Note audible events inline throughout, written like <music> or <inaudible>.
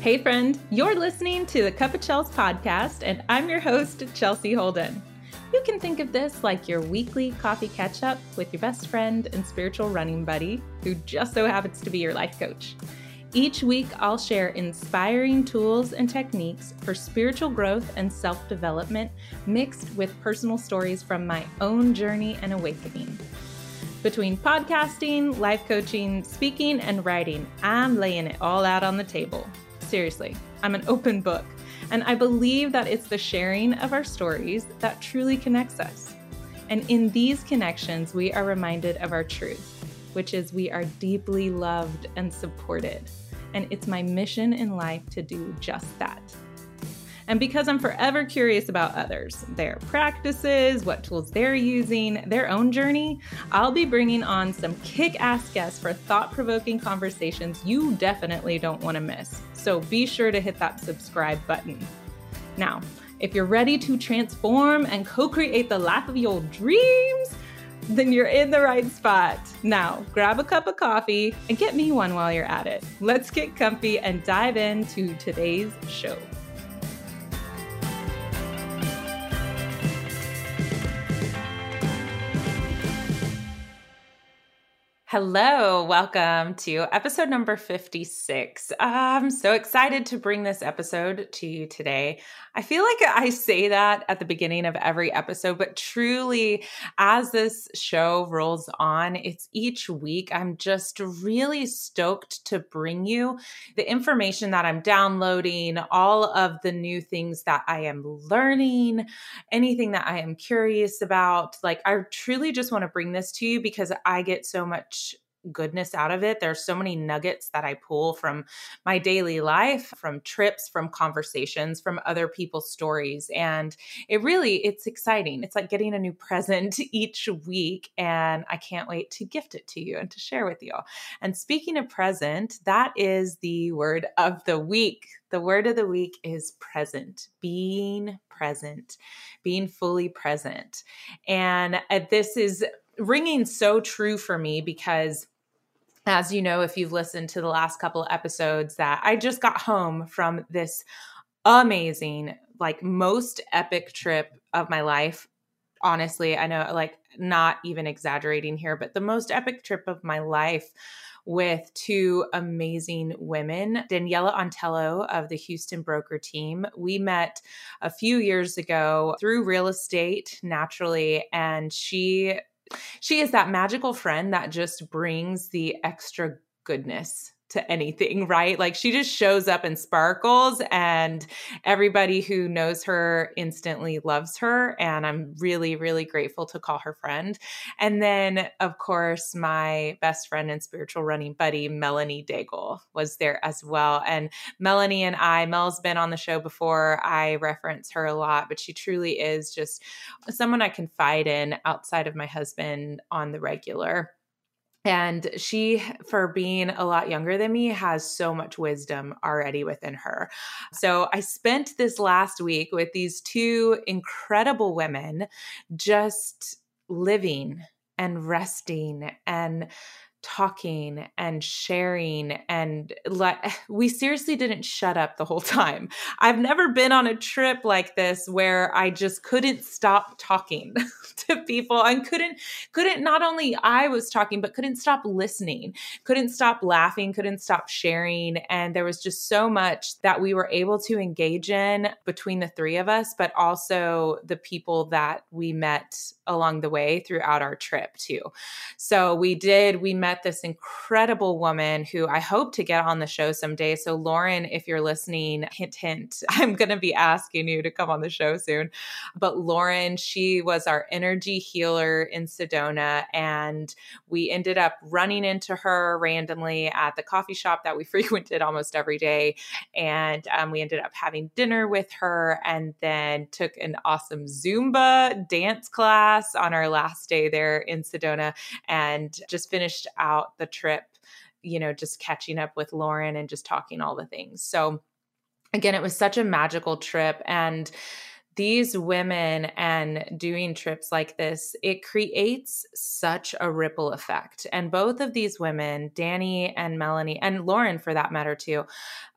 Hey, friend, you're listening to the Cup of Chels podcast, and I'm your host, Chelsea Holden. You can think of this like your weekly coffee catch up with your best friend and spiritual running buddy, who just so happens to be your life coach. Each week, I'll share inspiring tools and techniques for spiritual growth and self development, mixed with personal stories from my own journey and awakening. Between podcasting, life coaching, speaking, and writing, I'm laying it all out on the table. Seriously, I'm an open book, and I believe that it's the sharing of our stories that truly connects us. And in these connections, we are reminded of our truth which is we are deeply loved and supported. And it's my mission in life to do just that. And because I'm forever curious about others, their practices, what tools they're using, their own journey, I'll be bringing on some kick ass guests for thought provoking conversations you definitely don't want to miss. So be sure to hit that subscribe button. Now, if you're ready to transform and co create the life of your dreams, then you're in the right spot. Now, grab a cup of coffee and get me one while you're at it. Let's get comfy and dive into today's show. Hello, welcome to episode number 56. Ah, I'm so excited to bring this episode to you today. I feel like I say that at the beginning of every episode, but truly, as this show rolls on, it's each week. I'm just really stoked to bring you the information that I'm downloading, all of the new things that I am learning, anything that I am curious about. Like, I truly just want to bring this to you because I get so much goodness out of it. There's so many nuggets that I pull from my daily life, from trips, from conversations, from other people's stories. And it really it's exciting. It's like getting a new present <laughs> each week and I can't wait to gift it to you and to share with you. All. And speaking of present, that is the word of the week. The word of the week is present, being present, being fully present. And uh, this is ringing so true for me because as you know if you've listened to the last couple of episodes that I just got home from this amazing like most epic trip of my life honestly I know like not even exaggerating here but the most epic trip of my life with two amazing women. Daniella Antelo of the Houston Broker Team. We met a few years ago through real estate naturally, and she she is that magical friend that just brings the extra goodness to anything, right? Like she just shows up and sparkles, and everybody who knows her instantly loves her. And I'm really, really grateful to call her friend. And then, of course, my best friend and spiritual running buddy, Melanie Daigle, was there as well. And Melanie and I, Mel's been on the show before. I reference her a lot, but she truly is just someone I confide in outside of my husband on the regular. And she, for being a lot younger than me, has so much wisdom already within her. So I spent this last week with these two incredible women just living and resting and talking and sharing and like <laughs> we seriously didn't shut up the whole time. I've never been on a trip like this where I just couldn't stop talking <laughs> to people and couldn't couldn't not only I was talking but couldn't stop listening, couldn't stop laughing, couldn't stop sharing and there was just so much that we were able to engage in between the three of us but also the people that we met along the way throughout our trip too. So we did we met met this incredible woman who I hope to get on the show someday. So, Lauren, if you're listening, hint, hint, <laughs> I'm going to be asking you to come on the show soon. But Lauren, she was our energy healer in Sedona. And we ended up running into her randomly at the coffee shop that we <laughs> frequented almost every day. And um, we ended up having dinner with her and then took an awesome Zumba dance class on our last day there in Sedona and just finished out the trip, you know, just catching up with Lauren and just talking all the things. So, again, it was such a magical trip. And these women and doing trips like this, it creates such a ripple effect. And both of these women, Danny and Melanie, and Lauren for that matter too,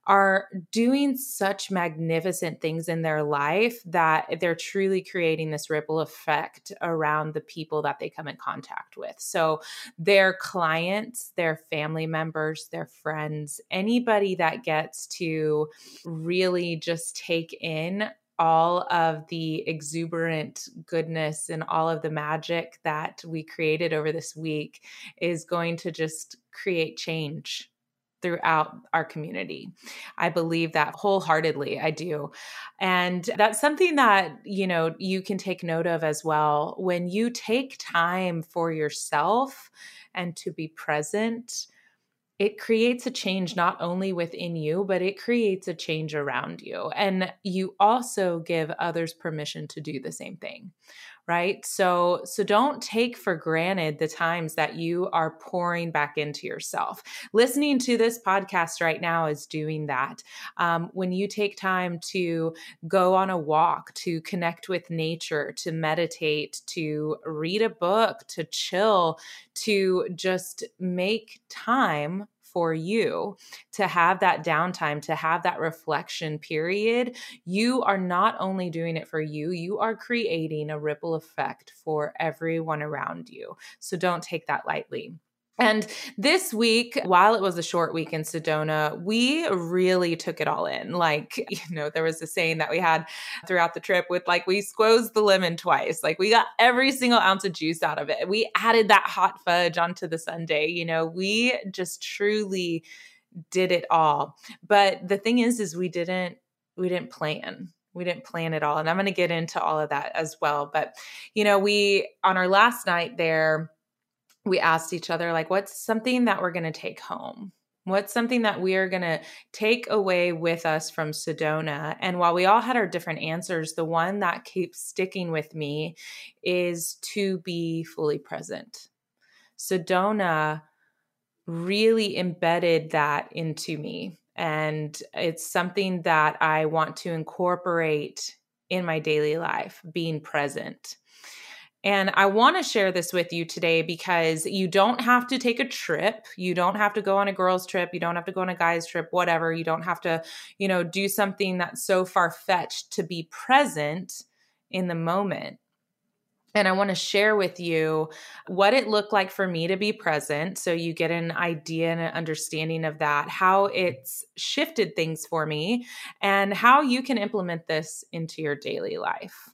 are doing such magnificent things in their life that they're truly creating this ripple effect around the people that they come in contact with. So, their clients, their family members, their friends, anybody that gets to really just take in all of the exuberant goodness and all of the magic that we created over this week is going to just create change throughout our community. I believe that wholeheartedly. I do. And that's something that, you know, you can take note of as well. When you take time for yourself and to be present, it creates a change not only within you, but it creates a change around you. And you also give others permission to do the same thing right? So so don't take for granted the times that you are pouring back into yourself. Listening to this podcast right now is doing that. Um, when you take time to go on a walk to connect with nature to meditate to read a book to chill to just make time for you to have that downtime, to have that reflection period, you are not only doing it for you, you are creating a ripple effect for everyone around you. So don't take that lightly. And this week, while it was a short week in Sedona, we really took it all in. Like, <laughs> you know, there was a saying that we had throughout the trip with like, we squeezed the lemon twice. Like, we got every single ounce of juice out of it. We added that hot fudge onto the sundae. You know, we just truly did it all. But the thing is, is we didn't, we didn't plan we didn't plan it all and i'm going to get into all of that as well but you know we on our last night there we asked each other like what's something that we're going to take home? What's something that we are going to take away with us from sedona? And while we all had our different answers the one that keeps sticking with me is to be fully present. Sedona really embedded that into me and it's something that i want to incorporate in my daily life being present and I want to share this with you today because you don't have to take a trip. You don't have to go on a girls' trip. You don't have to go on a guys' trip, whatever. You don't have to, you know, do something that's so far fetched to be present in the moment. And I want to share with you what it looked like for me to be present. So you get an idea and an understanding of that, how it's shifted things for me, and how you can implement this into your daily life.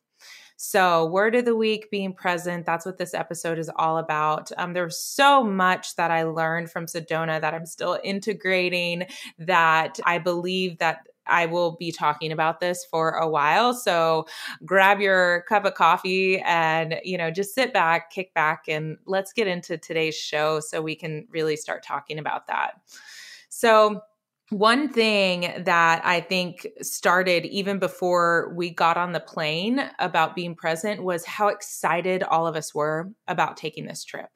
So, word of the week being present, that's what this episode is all about. Um, there's so much that I learned from Sedona that I'm still integrating, that I believe that I will be talking about this for a while. So grab your cup of coffee and, you know, just sit back, kick back, and let's get into today's show so we can really start talking about that. So, one thing that I think started even before we got on the plane about being present was how excited all of us were about taking this trip,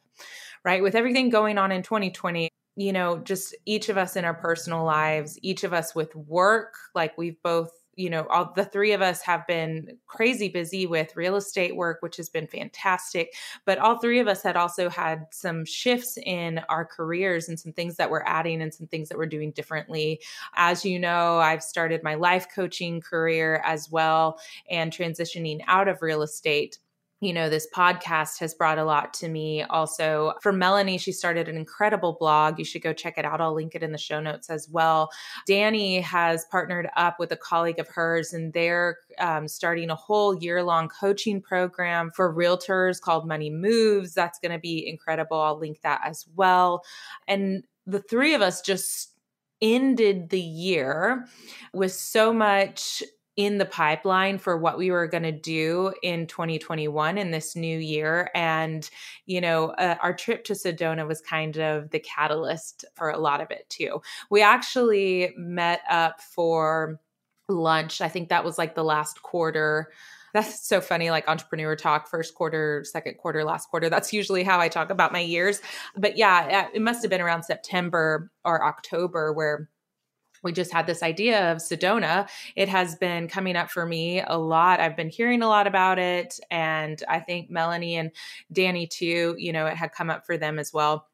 right? With everything going on in 2020, you know, just each of us in our personal lives, each of us with work, like we've both you know, all the three of us have been crazy busy with real estate work, which has been fantastic. But all three of us had also had some shifts in our careers and some things that we're adding and some things that we're doing differently. As you know, I've started my life coaching career as well and transitioning out of real estate you know, this podcast has brought a lot to me. Also, for Melanie, she started an incredible blog. You should go check it out. I'll link it in the show notes as well. Danny has partnered up with a colleague of hers, and they're um, starting a whole year long coaching program for realtors called Money Moves. That's going to be incredible. I'll link that as well. And the three of us just ended the year with so much in the pipeline for what we were going to do in 2021 in this new year. And you know uh, our trip to sedona was kind of the catalyst for a lot of it too. We actually met up for lunch. I think that was like the last quarter. That's so funny like entrepreneur talk first quarter second quarter last quarter. That's usually how i talk about my years. But yeah it must have been around september or october where we just had this idea of Sedona. It has been coming up for me a lot. I've been hearing a lot about it. And I think Melanie and Danny, too, you know, it had come up for them as well.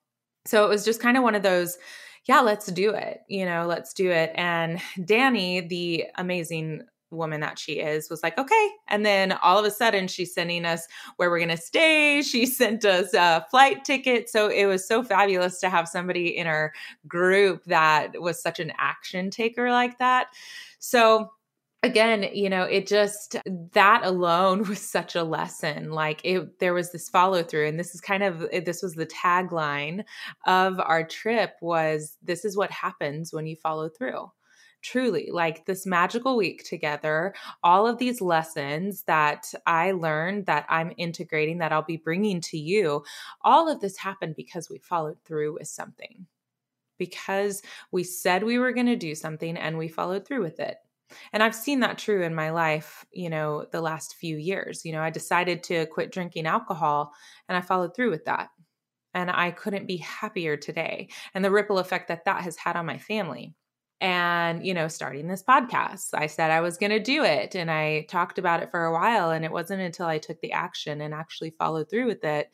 So it was just kind of one of those, yeah, let's do it. You know, let's do it. And Danny, the amazing woman that she is was like okay. And then all of a sudden she's sending us where we're going to stay. <laughs> She sent us a flight ticket so it was so fabulous to have somebody in our group that was such an action taker like that. So again you know it just that alone <laughs> was such a lesson. Like it there was this follow through and this is kind of this was the tagline of our trip was this is what happens when you follow through truly like this magical week together all of these lessons that i learned that i'm integrating that i'll be bringing to you all of this happened because we followed through with something because we said we were going to do something and we followed through with it and I've seen that true in my life, you know, the last few years. You know, I decided to quit drinking alcohol and I followed through with that. And I couldn't be happier today. And the ripple effect that that has had on my family and you know starting this podcast. I said i was going to do it and i talked about it for a while and it wasn't until i took the action and actually followed through with it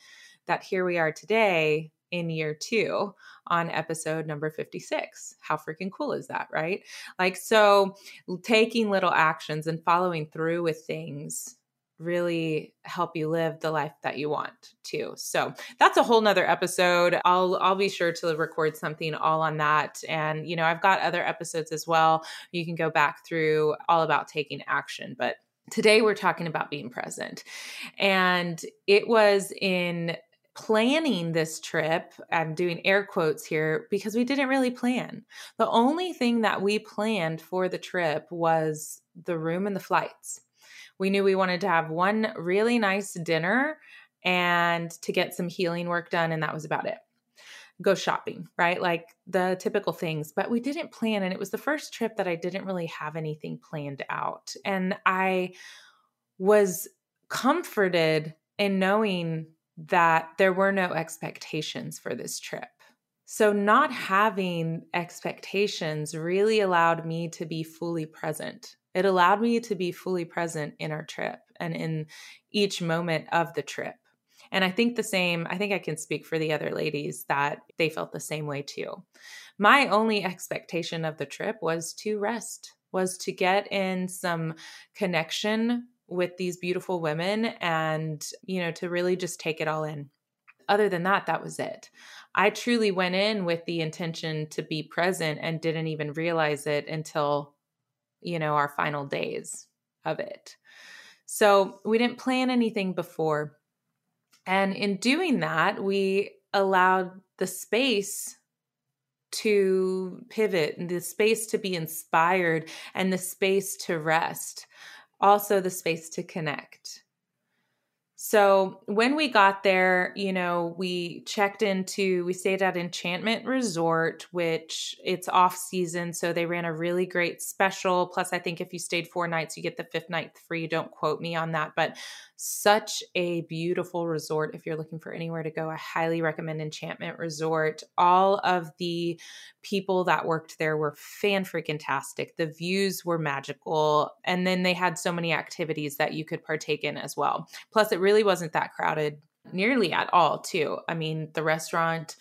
that here we are today in year two on episode number 56 how freaking cool is that right? Like so taking little actions and following through with things really help you live the life that you want to. So that's a whole nother episode. I'll I'll be sure to record something all on that. And you know, I've got other episodes as well. You can go back through all about taking action. But today we're talking about being present. And it was in planning this trip, I'm doing air quotes here because we didn't really plan. The only thing that we planned for the trip was the room and the flights. We knew we wanted to have one really nice dinner and to get some healing work done, and that was about it. Go shopping, right? Like the typical things, but we didn't plan. And it was the first trip that I didn't really have anything planned out. And I was comforted in knowing that there were no expectations for this trip. So, not having expectations really allowed me to be fully present it allowed me to be fully present in our trip and in each moment of the trip. And I think the same, I think I can speak for the other ladies that they felt the same way too. My only expectation of the trip was to rest, was to get in some connection with these beautiful women and, you know, to really just take it all in. Other than that, that was it. I truly went in with the intention to be present and didn't even realize it until you know, our final days of it. So we didn't plan anything before. And in doing that, we allowed the space to pivot and the space to be inspired and the space to rest, also the space to connect. So when we got there, you know, we checked into, we stayed at Enchantment Resort, which it's off season. So they ran a really great special. Plus, I think if you stayed four nights, you get the fifth night free. Don't quote me on that, but such a beautiful resort. If you're looking for anywhere to go, I highly recommend Enchantment Resort. All of the people that worked there were fan freaking tastic. The views were magical. And then they had so many activities that you could partake in as well. Plus, it really wasn't that crowded nearly at all, too. I mean, the restaurant,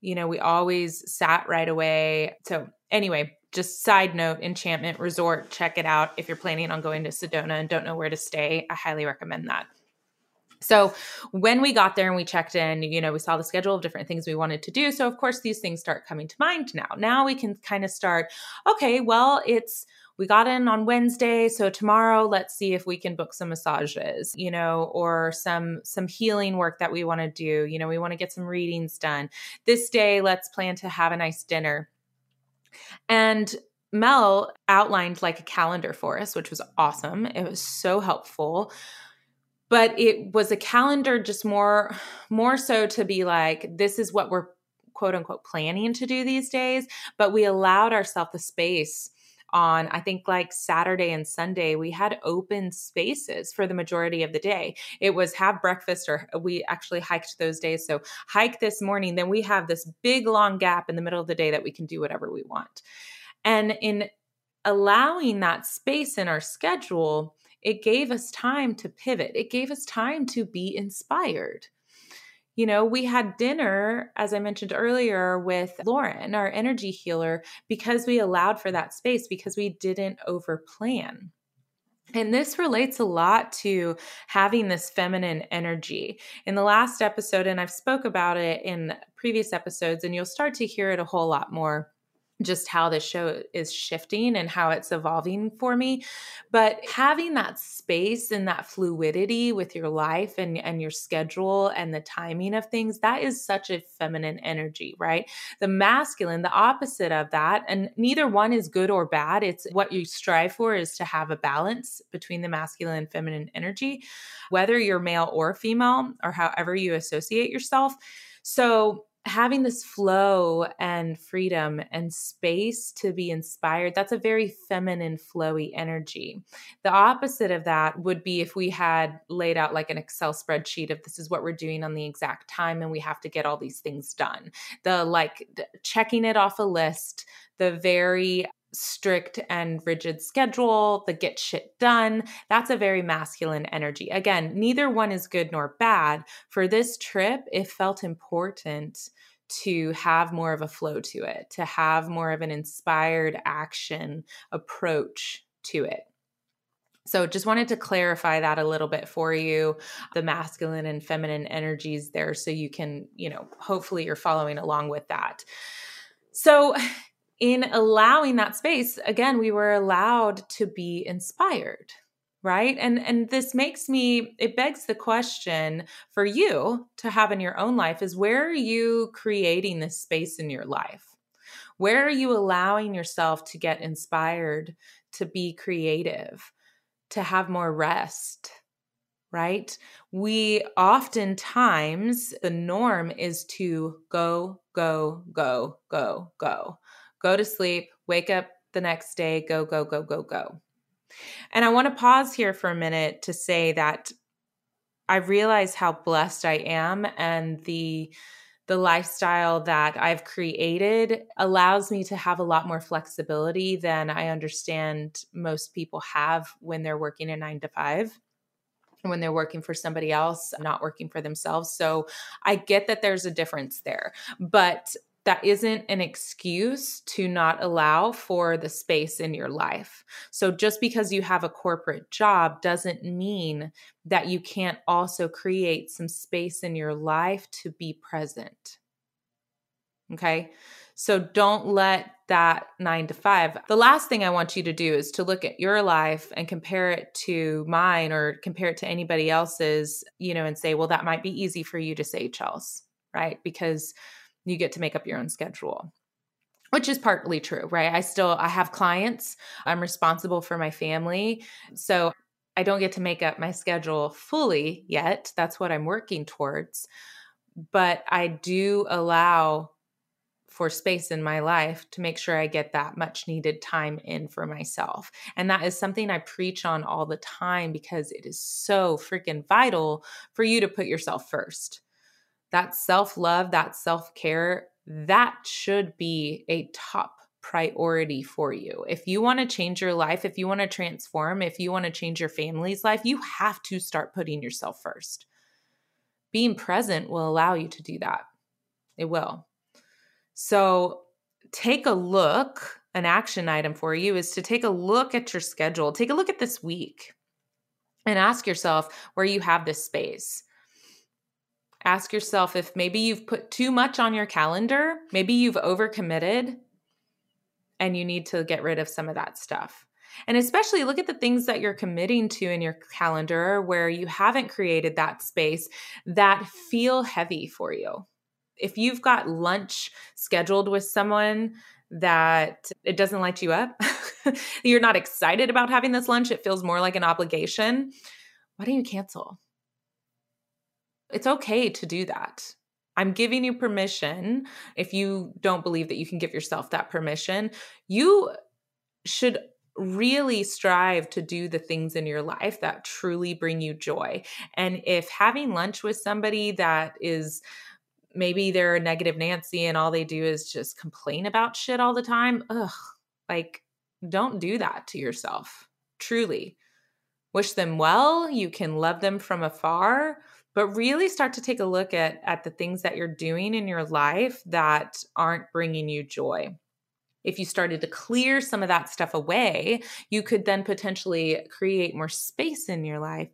you know, we always sat right away. So, anyway, just side note enchantment resort check it out if you're planning on going to sedona and don't know where to stay i highly recommend that so when we got there and we checked in you know we saw the schedule of different things we wanted to do so of course these things start coming to mind now now we can kind of start okay well it's we got in on Wednesday, so tomorrow let's see if we can book some massages, you know, or some some healing work that we want to do. You know, we want to get some readings done. This day let's plan to have a nice dinner. And Mel outlined like a calendar for us, which was awesome. It was so helpful. But it was a calendar just more more so to be like this is what we're quote unquote planning to do these days, but we allowed ourselves the space on I think like Saturday and Sunday we had open spaces for the majority of the day. It was have breakfast or we actually hiked those days. So hike this morning, then we have this big long gap in the middle of the day that we can do whatever we want. And in allowing that space in our schedule, it gave us time to pivot. It gave us time to be inspired. You know, we had dinner, as I mentioned earlier, with Lauren, our energy healer, because we allowed for that space, because we didn't overplan. And this relates a lot to having this feminine energy. In the last episode, and I've spoke about it in previous episodes, and you'll start to hear it a whole lot more just how this show is shifting and how it's evolving for me. But having that space and that fluidity with your life and and your schedule and the timing of things that is such a feminine energy right? The masculine the opposite of that and neither one is good or bad. It's what you strive for is to have a balance between the masculine and feminine energy whether you're male or female or however you associate yourself. So having this flow and freedom and space to be inspired, that's a very feminine, flowy energy. The opposite of that would be if we had laid out like an Excel spreadsheet of this is what we're doing on the exact time and we have to get all these things done. The like checking it off a list, the very strict and rigid schedule, the get shit done. That's a very masculine energy. Again, neither one is good nor bad. For this trip, it felt important to have more of a flow to it, to have more of an inspired action approach to it. So, just wanted to clarify that a little bit for you the masculine and feminine energies there so you can, you know, hopefully you're following along with that. So, in allowing that space, again, we were allowed to be inspired, right? And and this makes me it begs the question for you to have in your own life is where are you creating this space in your life? Where are you allowing yourself to get inspired, to be creative, to have more rest? Right? We oftentimes, the norm is to go, go, go, go, go go to sleep, wake up the next day, go, go, go, go, go. And I want to pause here for a minute to say that I realize how blessed I am and the the lifestyle that I've created allows me to have a lot more flexibility than I understand most people have when they're working a 9 to 5 when they're working for somebody else, not working for themselves. So I get that there's a difference there. But that isn't an excuse to not allow for the space in your life. So, just because you have a corporate job doesn't mean that you can't also create some space in your life to be present. Okay. So, don't let that nine to five. The last thing I want you to do is to look at your life and compare it to mine or compare it to anybody else's, you know, and say, well, that might be easy for you to say, Chels, right? Because you get to make up your own schedule which is partly true right? I still i have clients. I'm responsible for my family. So i don't get to make up my schedule fully yet. That's what i'm working towards. But i do allow for space in my life to make sure I get that much needed time in for myself. And that is something I preach on all the time because it is so freaking vital for you to put yourself first that self love, that self care, that should be a top priority for you. If you want to change your life, if you want to transform, if you want to change your family's life, you have to start putting yourself first. Being present will allow you to do that. It will. So take a look. An action item for you is to take a look at your schedule, take a look at this week, and ask yourself where you have this space ask yourself if maybe you've put too much on your calendar, maybe you've overcommitted and you need to get rid of some of that stuff. And especially look at the things that you're committing to in your calendar where you haven't created that space that feel heavy for you. If you've got lunch scheduled with someone that it doesn't light you up, <laughs> you're not excited about having this lunch, it feels more like an obligation, why don't you cancel? It's okay to do that. I'm giving you permission. If you don't believe that you can give yourself that permission, you should really strive to do the things in your life that truly bring you joy. And if having lunch with somebody that is maybe they're a negative Nancy and all they do is just complain about shit all the time, ugh, Like, don't do that to yourself, truly. Wish them well. You can love them from afar, but really start to take a look at, at the things that you're doing in your life that aren't bringing you joy. If you started to clear some of that stuff away, you could then potentially create more space in your life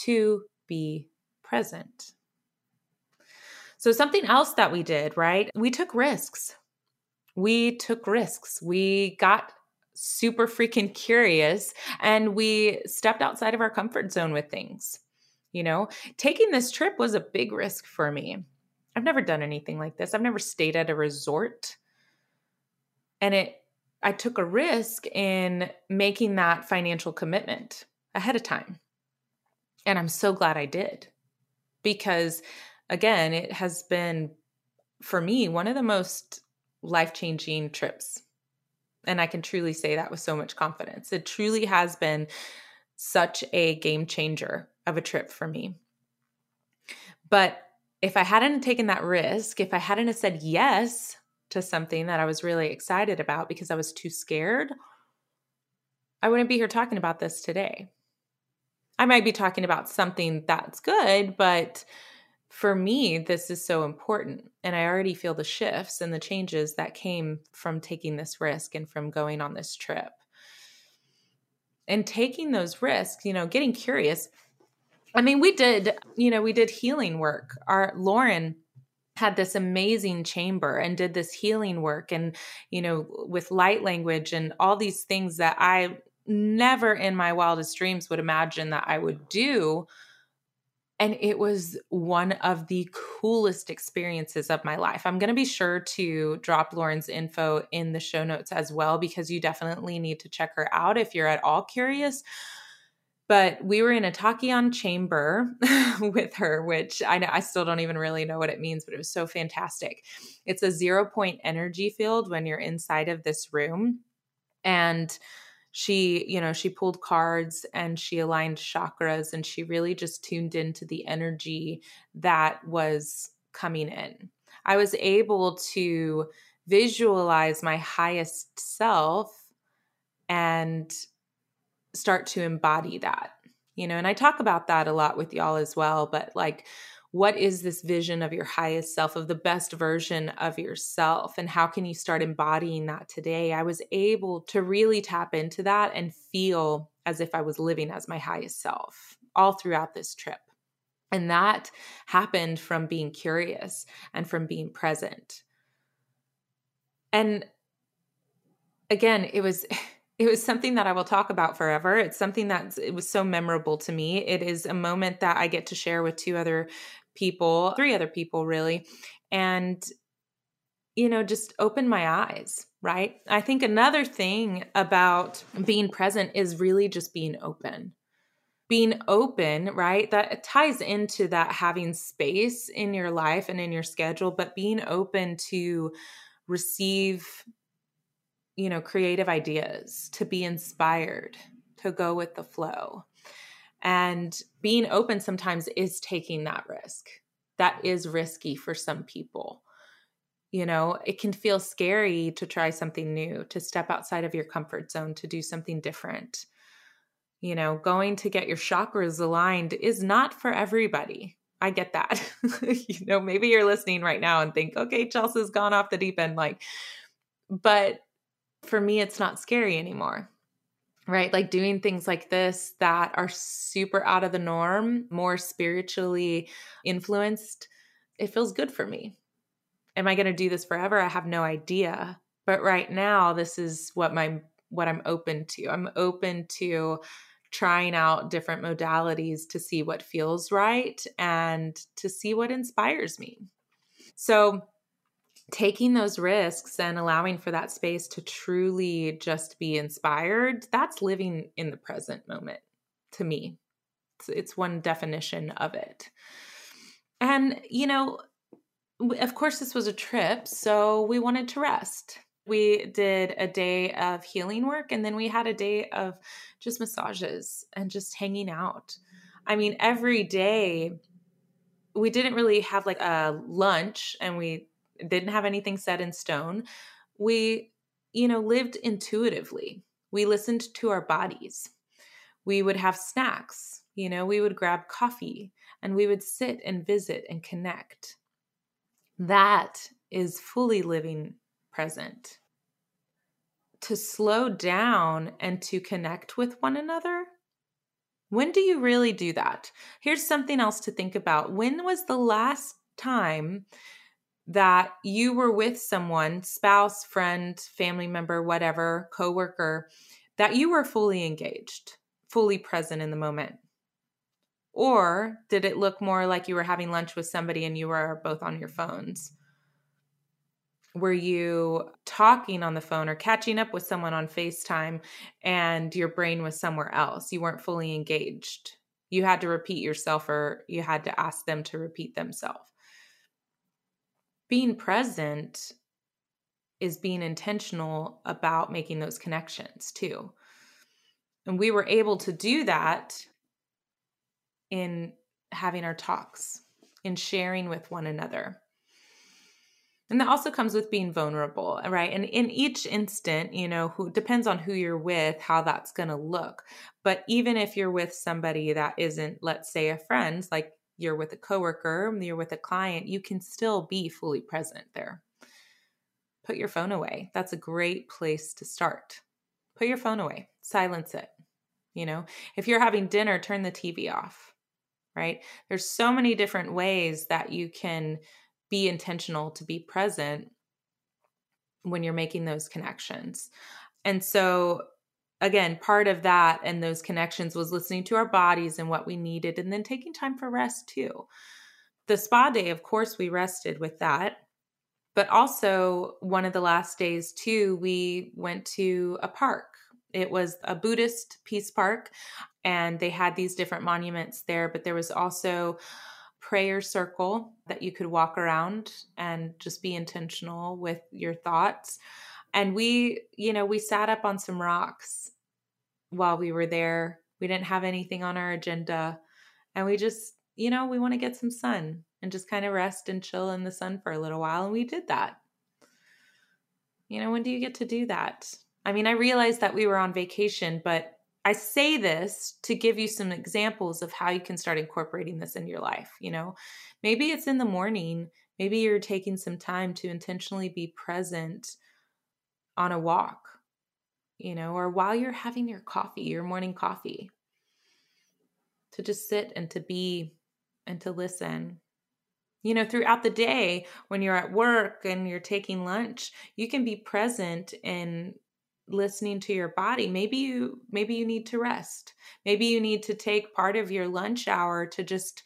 to be present. So, something else that we did, right? We took risks. We took risks. We got super freaking curious and we stepped outside of our comfort zone with things. You know, taking this trip was a big risk for me. I've never done anything like this. I've never stayed at a resort. And it I took a risk in making that financial commitment ahead of time. And I'm so glad I did. Because again, it has been for me one of the most life-changing trips and I can truly say that with so much confidence. It truly has been such a game changer of a trip for me. But if I hadn't taken that risk, if I hadn't said yes to something that I was really excited about because I was too scared, I wouldn't be here talking about this today. I might be talking about something that's good, but for me, this is so important. And I already feel the shifts and the changes that came from taking this risk and from going on this trip. And taking those risks, you know, getting curious. I mean, we did, you know, we did healing work. Our Lauren had this amazing chamber and did this healing work and, you know, with light language and all these things that I never in my wildest dreams would imagine that I would do and it was one of the coolest experiences of my life. I'm going to be sure to drop Lauren's info in the show notes as well because you definitely need to check her out if you're at all curious. But we were in a tachyon chamber <laughs> with her, which I know I still don't even really know what it means, but it was so fantastic. It's a zero point energy field when you're inside of this room. And she you know she pulled cards and she aligned chakras and she really just tuned into the energy that was coming in i was able to visualize my highest self and start to embody that you know and i talk about that a lot with y'all as well but like what is this vision of your highest self, of the best version of yourself? And how can you start embodying that today? I was able to really tap into that and feel as if I was living as my highest self all throughout this trip. And that happened from being curious and from being present. And again, it was. <laughs> it was something that I will talk about forever. It's something that it was so memorable to me. It is a moment that I get to share with two other people, three other people really, and you know, just open my eyes, right? I think another thing about being present is really just being open. Being open, right? That ties into that having space in your life and in your schedule, but being open to receive you know, creative ideas, to be inspired, to go with the flow. And being open sometimes is taking that risk. That is risky for some people. You know, it can feel scary to try something new, to step outside of your comfort zone, to do something different. You know, going to get your chakras aligned is not for everybody. I get that. <laughs> you know, maybe you're listening right now and think, okay, Chelsea's gone off the deep end. Like, but for me, it's not scary anymore. Right? Like doing things like this that are super out of the norm, more spiritually influenced, it feels good for me. Am I going to do this forever? I have no idea. But right now, this is what my what I'm open to. I'm open to trying out different modalities to see what feels right and to see what inspires me. So, taking those risks and allowing for that space to truly just be inspired, that's living in the present moment to me. It's, it's one definition of it. And, you know, of course, this was a trip, so we wanted to rest. We did a day of healing work and then we had a day of just massages and just hanging out. I mean, every day we didn't really have like a lunch and we didn't have anything set in stone. We you know, lived intuitively. We listened to our bodies. We would have snacks, you know, we would grab coffee and we would sit and visit and connect. That is fully living present. To slow down and to connect with one another. When do you really do that? Here's something else to think about. When was the last time that you were with someone, spouse, friend, family member, whatever, coworker, that you were fully engaged, fully present in the moment? Or did it look more like you were having lunch with somebody and you were both on your phones? Were you talking on the phone or catching up with someone on FaceTime and your brain was somewhere else? You weren't fully engaged. You had to repeat yourself or you had to ask them to repeat themselves. Being present is being intentional about making those connections too. And we were able to do that in having our talks, in sharing with one another. And that also comes with being vulnerable, right? And in each instant, you know, who depends on who you're with, how that's going to look. But even if you're with somebody that isn't, let's say, a friend, like you're with a coworker, you're with a client, you can still be fully present there. Put your phone away. That's a great place to start. Put your phone away, silence it. You know, if you're having dinner, turn the TV off, right? There's so many different ways that you can be intentional to be present when you're making those connections. And so, again, part of that and those connections was listening to our bodies and what we needed, and then taking time for rest too. The spa day, of course, we rested with that. But also, one of the last days, too, we went to a park. It was a Buddhist peace park, and they had these different monuments there, but there was also prayer circle that you could walk around and just be intentional with your thoughts. And we, you know, we sat up on some rocks while we were there. We didn't have anything on our agenda. And we just, you know, we want to get some sun and just kind of rest and chill in the sun for a little while. And we did that. You know, when do you get to do that? I mean, I realized that we were on vacation, but I say this to give you some examples of how you can start incorporating this in your life. You know, maybe it's in the morning, maybe you're taking some time to intentionally be present on a walk, you know, or while you're having your coffee, your morning coffee, to just sit and to be and to listen. You know, throughout the day, when you're at work and you're taking lunch, you can be present in listening to your body. Maybe you maybe you need to rest. Maybe you need to take part of your lunch hour to just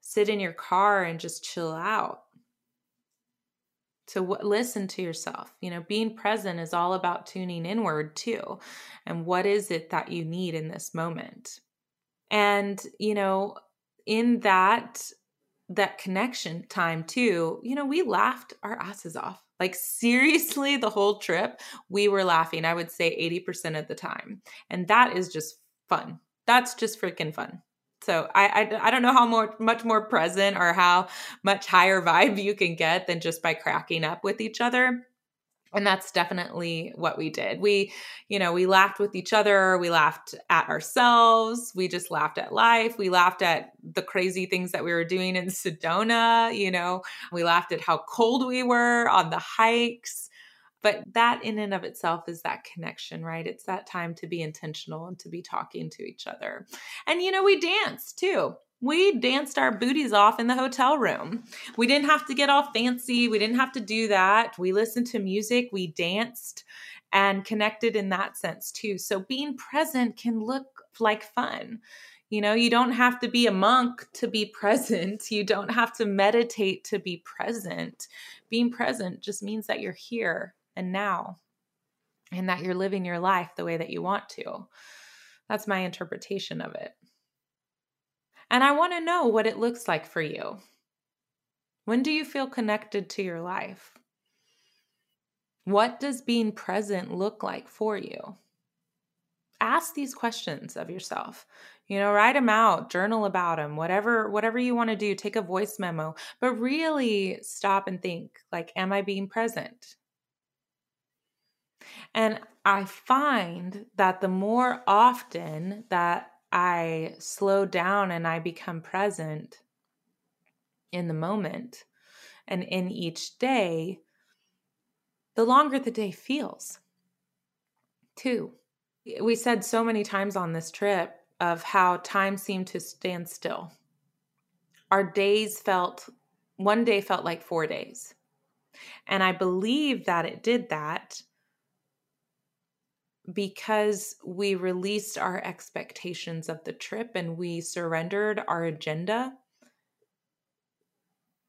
sit in your car and just chill out to w- listen to yourself you know being present is all about tuning inward too and what is it that you need in this moment and you know in that that connection time too you know we laughed our asses off like, <laughs> seriously, the whole trip, we were laughing, I would say 80% of the time. And that is just fun. That's just freaking fun. So I, I, I don't know how more much more present or how much higher vibe you can get than just by cracking up with each other. And that's definitely what we did. We you know we laughed with each other we laughed at ourselves we just laughed at life we laughed at the crazy things that we were doing in sedona you know we laughed at how cold we were on the hikes but that in and of itself is that connection right it's that time to be intentional and to be talking to each other and you know we danced too we danced our booties off in the hotel room. We didn't have to get all fancy. We didn't have to do that. We listened to music, we danced and connected in that sense too. So being present can look like fun. You know, you don't have to be a monk to be <laughs> present. You don't have to meditate to be present. Being present just means that you're here and now and that you're living your life the way that you want to. That's my interpretation of it. And I want to know what it looks like for you. When do you feel connected to your life? What does being present look like for you? Ask these questions of yourself. You know, write them out, journal about them, whatever whatever you want to do, take a voice memo, but really stop and think like am I being present? And I find that the more often that I slow down and I become present in the moment and in each day, the longer the day feels. Two, we said so many times on this trip of how time seemed to stand still. Our days felt, one day felt like four days. And I believe that it did that because we released our expectations of the trip and we surrendered our agenda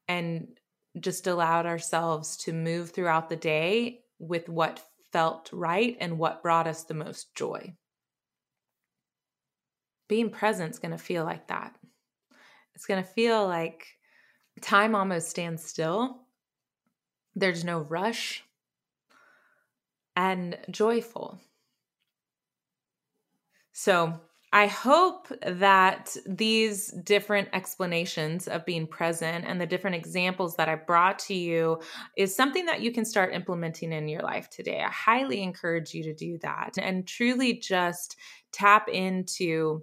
and just allowed ourselves to move throughout the day with what felt right and what brought us the most joy. Being present is going to feel like that. It's going to feel like time almost stands still. There's no rush and joyful. So, I hope that these different explanations of being present and the different examples that I brought to you is something that you can start implementing in your life today. I highly encourage you to do that and truly just tap into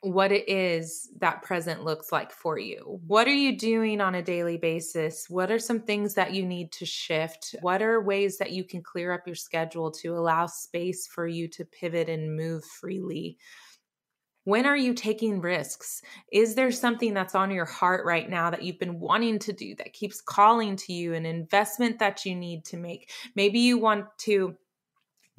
what it is that present looks like for you. What are you doing on a daily basis? What are some things that you need to shift? What are ways that you can clear up your schedule to allow space for you to pivot and move freely? When are you taking risks? Is there something that's on your heart right now that you've been wanting to do that keeps calling to you, an investment that you need to make? Maybe you want to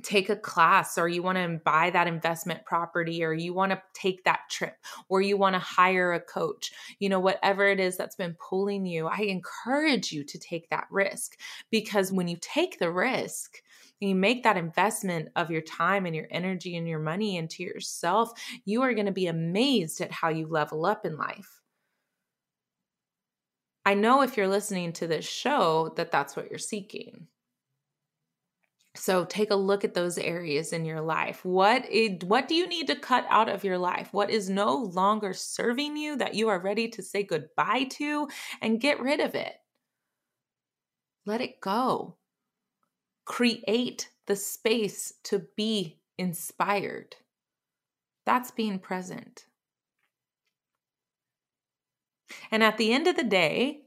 take a class or you want to buy that investment property or you want to take that trip or you want to hire a coach you know whatever it is that's been pulling you i encourage you to take that risk. Because when you take the risk you make that investment of your time and your energy and your money into yourself you are going to be amazed at how you level up in life. I know if you're listening to this show that that's what you're seeking so take a look at those areas in your life. What what do you need to cut out of your life? What is no longer serving you that you are ready to say goodbye to and get rid of it? Let it go. Create the space to be inspired. That's being present. And at the end of the day,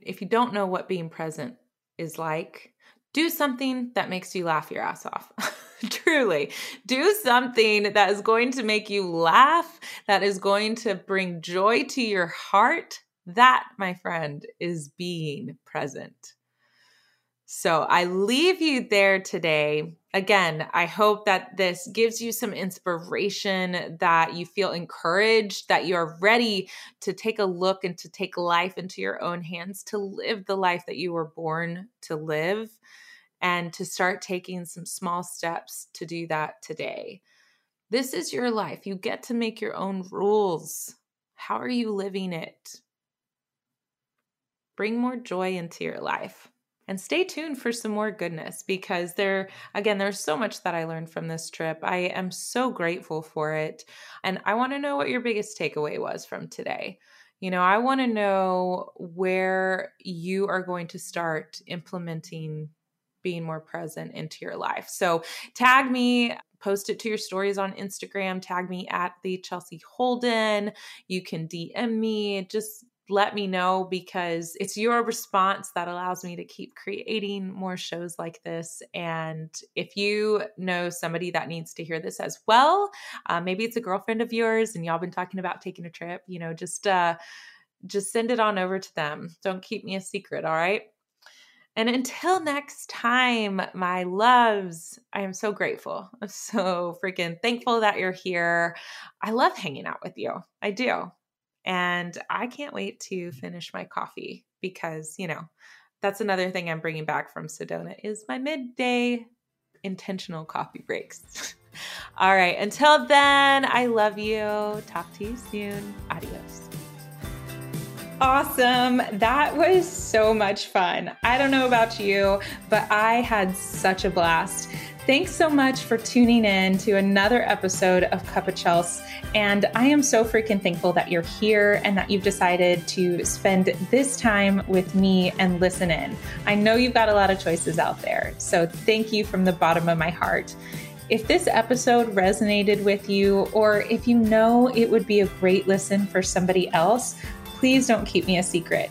if you don't know what being present is like, do something that makes you laugh your ass off. <laughs> Truly, do something that is going to make you laugh, that is going to bring joy to your heart. That, my friend, is being present. So I leave you there today. Again, I hope that this gives you some inspiration, that you feel encouraged, that you're ready to take a look and to take life into your own hands, to live the life that you were born to live, and to start taking some small steps to do that today. This is your life. You get to make your own rules. How are you living it? Bring more joy into your life and stay tuned for some more goodness because there again there's so much that i learned from this trip i am so grateful for it and i want to know what your biggest takeaway was from today you know i want to know where you are going to start implementing being more present into your life so tag me post it to your stories on Instagram. Tag me at the Chelsea Holden. You can DM me. Just let me know because it's your response that allows me to keep creating more shows like this. And if you know somebody that needs to hear this as well, uh, maybe it's a girlfriend of yours and y'all been talking about taking a trip, you know, just uh, just send it on over to them. Don't keep me a secret, all right? And until next time, my loves, I am so grateful. I'm so freaking thankful that you're here. I love hanging out with you. I do. And I can't wait to finish my coffee because, you know, that's another thing I'm bringing back from Sedona is my midday intentional coffee breaks. <laughs> All right, until then, I love you. Talk to you soon. Adios. Awesome. That was so much fun. I don't know about you, but I had such a blast. Thanks so much for tuning in to another episode of Cup of Chels. And I am so freaking thankful that you're here and that you've decided to spend this time with me and listen in. I know you've got a lot of choices out there. So thank you from the bottom of my heart. If this episode resonated with you, or if you know it would be a great listen for somebody else, please don't keep me a secret.